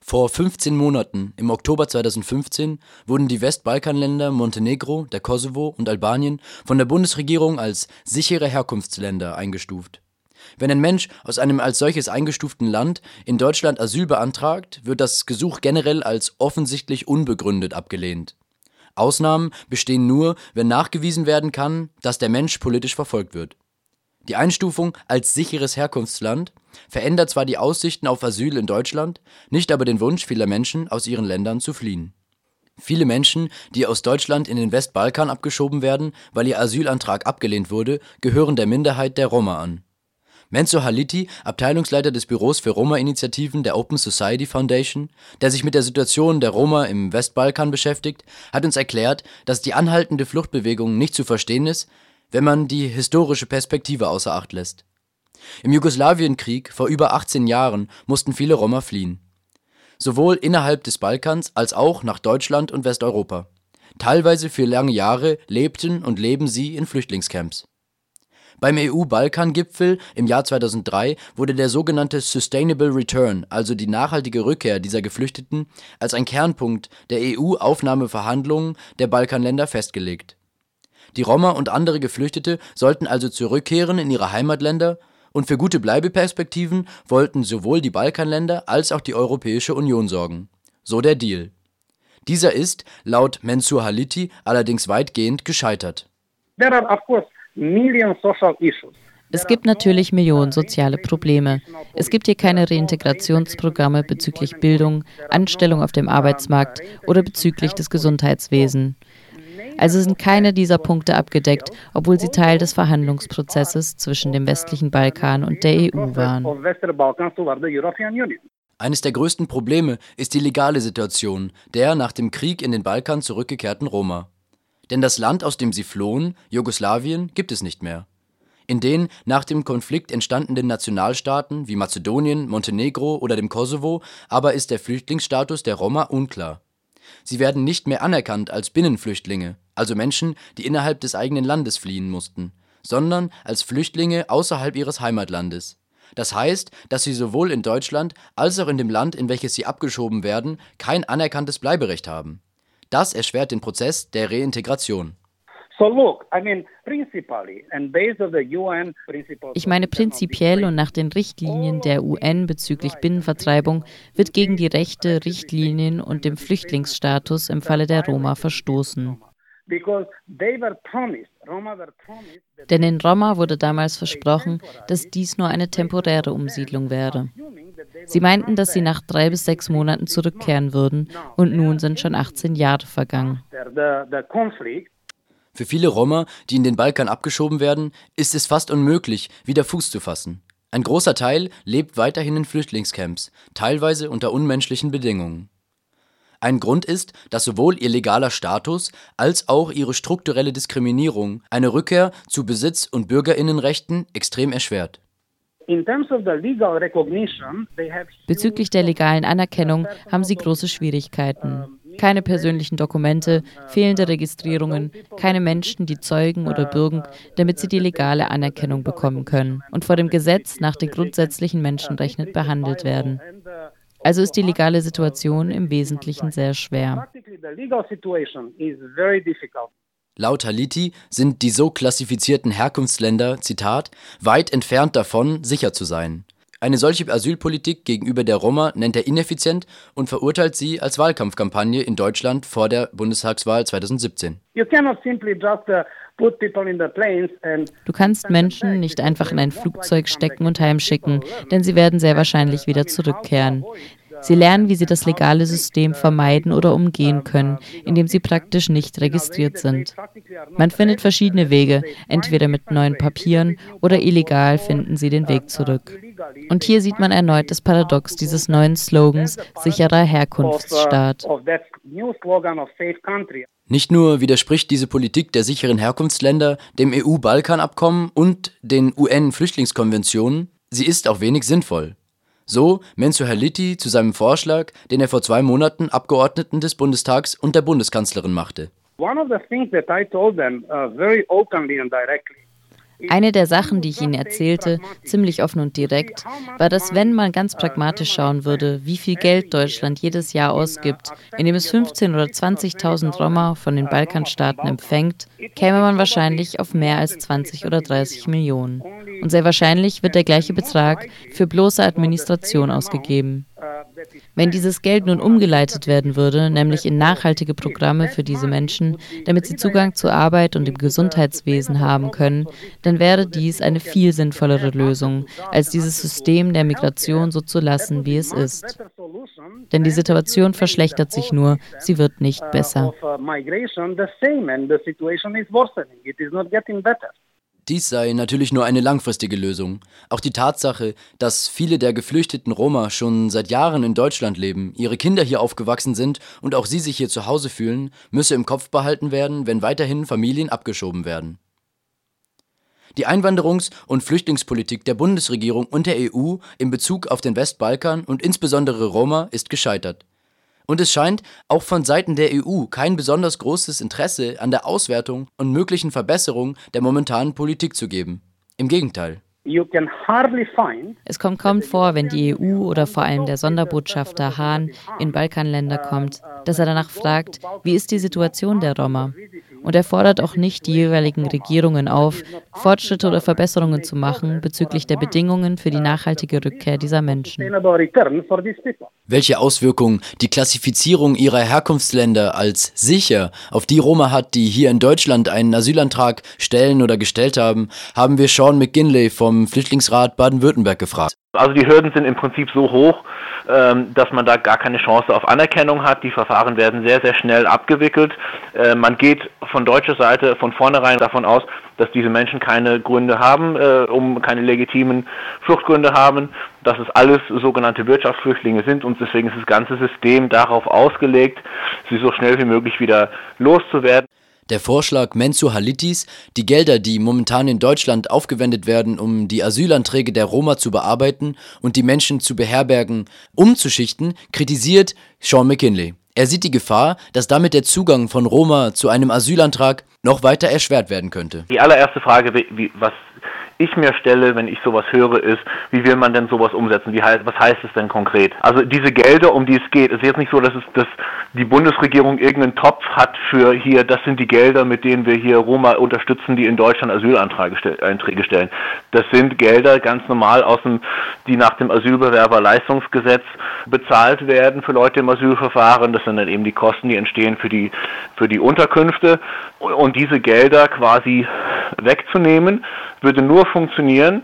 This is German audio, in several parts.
Vor 15 Monaten, im Oktober 2015, wurden die Westbalkanländer Montenegro, der Kosovo und Albanien von der Bundesregierung als „ sichere Herkunftsländer “eingestuft. Wenn ein Mensch aus einem als solches eingestuften Land in Deutschland Asyl beantragt, wird das Gesuch generell als offensichtlich unbegründet abgelehnt. Ausnahmen bestehen nur, wenn nachgewiesen werden kann, dass der Mensch politisch verfolgt wird die Einstufung als sicheres Herkunftsland verändert zwar die Aussichten auf Asyl in Deutschland, nicht aber den Wunsch vieler Menschen, aus ihren Ländern zu fliehen. Viele Menschen, die aus Deutschland in den Westbalkan abgeschoben werden, weil ihr Asylantrag abgelehnt wurde, gehören der Minderheit der Roma an. Menzo Haliti, Abteilungsleiter des Büros für Roma-Initiativen der Open Society Foundation, der sich mit der Situation der Roma im Westbalkan beschäftigt, hat uns erklärt, dass die anhaltende Fluchtbewegung nicht zu verstehen ist, wenn man die historische Perspektive außer Acht lässt. Im Jugoslawienkrieg vor über 18 Jahren mussten viele Roma fliehen. Sowohl innerhalb des Balkans als auch nach Deutschland und Westeuropa. Teilweise für lange Jahre lebten und leben sie in Flüchtlingscamps. Beim EU-Balkan-Gipfel im Jahr 2003 wurde der sogenannte Sustainable Return, also die nachhaltige Rückkehr dieser Geflüchteten, als ein Kernpunkt der EU-Aufnahmeverhandlungen der Balkanländer festgelegt die Roma und andere Geflüchtete sollten also zurückkehren in ihre Heimatländer, und für gute Bleibeperspektiven wollten sowohl die Balkanländer als auch die Europäische Union sorgen. So der Deal. Dieser ist, laut Mensur Haliti, allerdings weitgehend gescheitert. Es gibt natürlich Millionen soziale Probleme. Es gibt hier keine Reintegrationsprogramme bezüglich Bildung, Anstellung auf dem Arbeitsmarkt oder bezüglich des Gesundheitswesens. Also sind keine dieser Punkte abgedeckt, obwohl sie Teil des Verhandlungsprozesses zwischen dem westlichen Balkan und der EU waren. Eines der größten Probleme ist die legale Situation der nach dem Krieg in den Balkan zurückgekehrten Roma. Denn das Land, aus dem sie flohen, Jugoslawien, gibt es nicht mehr. In den nach dem Konflikt entstandenen Nationalstaaten wie Mazedonien, Montenegro oder dem Kosovo aber ist der Flüchtlingsstatus der Roma unklar. Sie werden nicht mehr anerkannt als Binnenflüchtlinge, also Menschen, die innerhalb des eigenen Landes fliehen mussten, sondern als Flüchtlinge außerhalb ihres Heimatlandes. Das heißt, dass sie sowohl in Deutschland als auch in dem Land, in welches sie abgeschoben werden, kein anerkanntes Bleiberecht haben. Das erschwert den Prozess der Reintegration. Ich meine, prinzipiell und nach den Richtlinien der UN bezüglich Binnenvertreibung wird gegen die Rechte, Richtlinien und dem Flüchtlingsstatus im Falle der Roma verstoßen. Denn in Roma wurde damals versprochen, dass dies nur eine temporäre Umsiedlung wäre. Sie meinten, dass sie nach drei bis sechs Monaten zurückkehren würden, und nun sind schon 18 Jahre vergangen. Für viele Roma, die in den Balkan abgeschoben werden, ist es fast unmöglich, wieder Fuß zu fassen. Ein großer Teil lebt weiterhin in Flüchtlingscamps, teilweise unter unmenschlichen Bedingungen. Ein Grund ist, dass sowohl ihr legaler Status als auch ihre strukturelle Diskriminierung eine Rückkehr zu Besitz- und Bürgerinnenrechten extrem erschwert. Bezüglich der legalen Anerkennung haben sie große Schwierigkeiten. Keine persönlichen Dokumente, fehlende Registrierungen, keine Menschen, die zeugen oder bürgen, damit sie die legale Anerkennung bekommen können und vor dem Gesetz nach den grundsätzlichen Menschenrechten behandelt werden. Also ist die legale Situation im Wesentlichen sehr schwer. Laut Haliti sind die so klassifizierten Herkunftsländer, Zitat, weit entfernt davon, sicher zu sein. Eine solche Asylpolitik gegenüber der Roma nennt er ineffizient und verurteilt sie als Wahlkampfkampagne in Deutschland vor der Bundestagswahl 2017. Uh, du kannst Menschen nicht einfach in ein Flugzeug stecken und heimschicken, denn sie werden sehr wahrscheinlich wieder zurückkehren. Sie lernen, wie sie das legale System vermeiden oder umgehen können, indem sie praktisch nicht registriert sind. Man findet verschiedene Wege, entweder mit neuen Papieren oder illegal finden sie den Weg zurück. Und hier sieht man erneut das Paradox dieses neuen Slogans sicherer Herkunftsstaat. Nicht nur widerspricht diese Politik der sicheren Herkunftsländer dem EU-Balkan-Abkommen und den UN-Flüchtlingskonventionen, sie ist auch wenig sinnvoll. So Menzo Haliti zu seinem Vorschlag, den er vor zwei Monaten Abgeordneten des Bundestags und der Bundeskanzlerin machte. Eine der Sachen, die ich Ihnen erzählte, ziemlich offen und direkt, war, dass wenn man ganz pragmatisch schauen würde, wie viel Geld Deutschland jedes Jahr ausgibt, indem es 15.000 oder 20.000 Roma von den Balkanstaaten empfängt, käme man wahrscheinlich auf mehr als 20 oder 30 Millionen. Und sehr wahrscheinlich wird der gleiche Betrag für bloße Administration ausgegeben. Wenn dieses Geld nun umgeleitet werden würde, nämlich in nachhaltige Programme für diese Menschen, damit sie Zugang zu Arbeit und dem Gesundheitswesen haben können, dann wäre dies eine viel sinnvollere Lösung, als dieses System der Migration so zu lassen, wie es ist. Denn die Situation verschlechtert sich nur, sie wird nicht besser. Dies sei natürlich nur eine langfristige Lösung. Auch die Tatsache, dass viele der geflüchteten Roma schon seit Jahren in Deutschland leben, ihre Kinder hier aufgewachsen sind und auch sie sich hier zu Hause fühlen, müsse im Kopf behalten werden, wenn weiterhin Familien abgeschoben werden. Die Einwanderungs- und Flüchtlingspolitik der Bundesregierung und der EU in Bezug auf den Westbalkan und insbesondere Roma ist gescheitert. Und es scheint auch von Seiten der EU kein besonders großes Interesse an der Auswertung und möglichen Verbesserung der momentanen Politik zu geben. Im Gegenteil. Es kommt kaum vor, wenn die EU oder vor allem der Sonderbotschafter Hahn in Balkanländer kommt, dass er danach fragt, wie ist die Situation der Roma? Und er fordert auch nicht die jeweiligen Regierungen auf, Fortschritte oder Verbesserungen zu machen bezüglich der Bedingungen für die nachhaltige Rückkehr dieser Menschen. Welche Auswirkungen die Klassifizierung ihrer Herkunftsländer als sicher auf die Roma hat, die hier in Deutschland einen Asylantrag stellen oder gestellt haben, haben wir Sean McGinley vom Flüchtlingsrat Baden-Württemberg gefragt. Also die Hürden sind im Prinzip so hoch, ähm, dass man da gar keine Chance auf Anerkennung hat. Die Verfahren werden sehr, sehr schnell abgewickelt. Äh, man geht von deutscher Seite von vornherein davon aus, dass diese Menschen keine Gründe haben, äh, um keine legitimen Fluchtgründe haben, dass es alles sogenannte Wirtschaftsflüchtlinge sind und deswegen ist das ganze System darauf ausgelegt, sie so schnell wie möglich wieder loszuwerden. Der Vorschlag Mensu Halitis, die Gelder, die momentan in Deutschland aufgewendet werden, um die Asylanträge der Roma zu bearbeiten und die Menschen zu beherbergen, umzuschichten, kritisiert Sean McKinley. Er sieht die Gefahr, dass damit der Zugang von Roma zu einem Asylantrag noch weiter erschwert werden könnte. Die allererste Frage, was ich mir stelle, wenn ich sowas höre, ist, wie will man denn sowas umsetzen? Wie heißt, was heißt es denn konkret? Also diese Gelder, um die es geht, ist jetzt nicht so, dass es dass die Bundesregierung irgendeinen Topf hat für hier, das sind die Gelder, mit denen wir hier Roma unterstützen, die in Deutschland Asylanträge stellen. Das sind Gelder ganz normal aus dem, die nach dem Asylbewerberleistungsgesetz bezahlt werden für Leute im Asylverfahren. Das sind dann eben die Kosten, die entstehen für die, für die Unterkünfte. Und diese Gelder quasi wegzunehmen, würde nur funktionieren,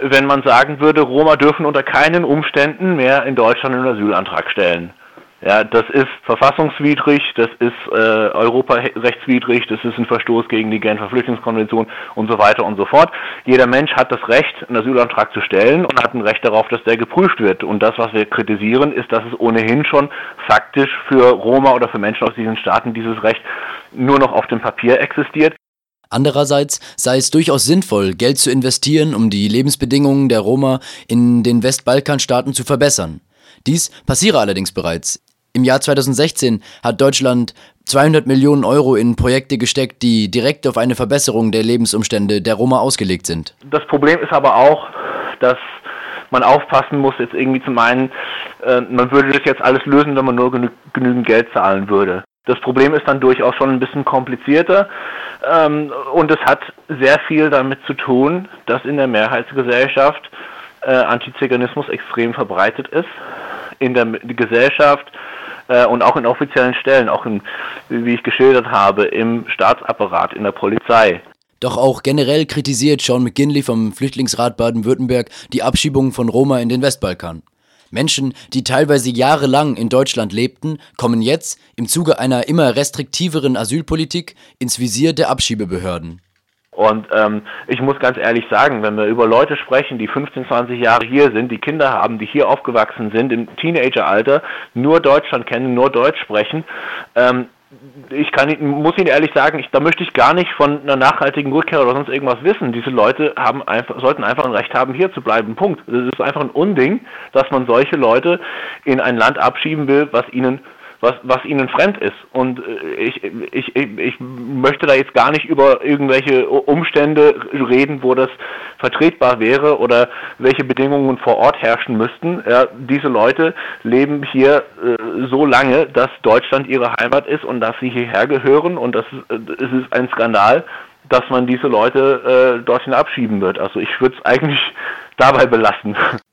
wenn man sagen würde, Roma dürfen unter keinen Umständen mehr in Deutschland einen Asylantrag stellen. Ja, das ist verfassungswidrig, das ist äh, europarechtswidrig, das ist ein Verstoß gegen die Genfer Flüchtlingskonvention und so weiter und so fort. Jeder Mensch hat das Recht, einen Asylantrag zu stellen und hat ein Recht darauf, dass der geprüft wird. Und das, was wir kritisieren, ist, dass es ohnehin schon faktisch für Roma oder für Menschen aus diesen Staaten dieses Recht nur noch auf dem Papier existiert. Andererseits sei es durchaus sinnvoll, Geld zu investieren, um die Lebensbedingungen der Roma in den Westbalkanstaaten zu verbessern. Dies passiere allerdings bereits. Im Jahr 2016 hat Deutschland 200 Millionen Euro in Projekte gesteckt, die direkt auf eine Verbesserung der Lebensumstände der Roma ausgelegt sind. Das Problem ist aber auch, dass man aufpassen muss, jetzt irgendwie zu meinen, äh, man würde das jetzt alles lösen, wenn man nur genü genügend Geld zahlen würde. Das Problem ist dann durchaus schon ein bisschen komplizierter ähm, und es hat sehr viel damit zu tun, dass in der Mehrheitsgesellschaft äh, Antiziganismus extrem verbreitet ist. In der Gesellschaft äh, und auch in offiziellen Stellen, auch in, wie ich geschildert habe, im Staatsapparat, in der Polizei. Doch auch generell kritisiert Sean McGinley vom Flüchtlingsrat Baden-Württemberg die Abschiebung von Roma in den Westbalkan. Menschen, die teilweise jahrelang in Deutschland lebten, kommen jetzt im Zuge einer immer restriktiveren Asylpolitik ins Visier der Abschiebebehörden. Und ähm, ich muss ganz ehrlich sagen, wenn wir über Leute sprechen, die 15, 20 Jahre hier sind, die Kinder haben, die hier aufgewachsen sind, im Teenageralter, nur Deutschland kennen, nur Deutsch sprechen, ähm, ich kann, muss Ihnen ehrlich sagen, ich, da möchte ich gar nicht von einer nachhaltigen Rückkehr oder sonst irgendwas wissen. Diese Leute haben einfach, sollten einfach ein Recht haben, hier zu bleiben. Punkt. Es ist einfach ein Unding, dass man solche Leute in ein Land abschieben will, was ihnen was, was ihnen fremd ist. Und äh, ich, ich, ich möchte da jetzt gar nicht über irgendwelche Umstände reden, wo das vertretbar wäre oder welche Bedingungen vor Ort herrschen müssten. Ja, diese Leute leben hier äh, so lange, dass Deutschland ihre Heimat ist und dass sie hierher gehören und das äh, es ist ein Skandal, dass man diese Leute äh, dorthin abschieben wird. Also ich würde es eigentlich dabei belassen.